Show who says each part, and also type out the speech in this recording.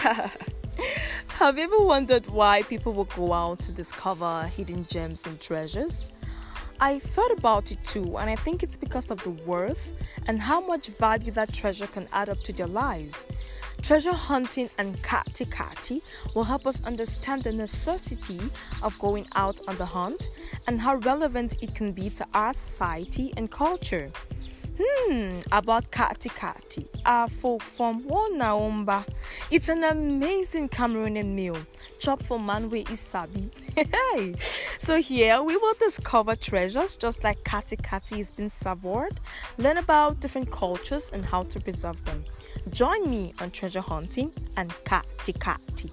Speaker 1: Have you ever wondered why people will go out to discover hidden gems and treasures? I thought about it too, and I think it's because of the worth and how much value that treasure can add up to their lives. Treasure hunting and kati kati will help us understand the necessity of going out on the hunt and how relevant it can be to our society and culture. Hmm, about Kati Kati, Afo from Wonaumba. It's an amazing Cameroonian meal, chopped for Manwe Isabi. Hey, so here we will discover treasures just like Kati Kati has been savored, learn about different cultures and how to preserve them. Join me on treasure hunting and Kati Kati.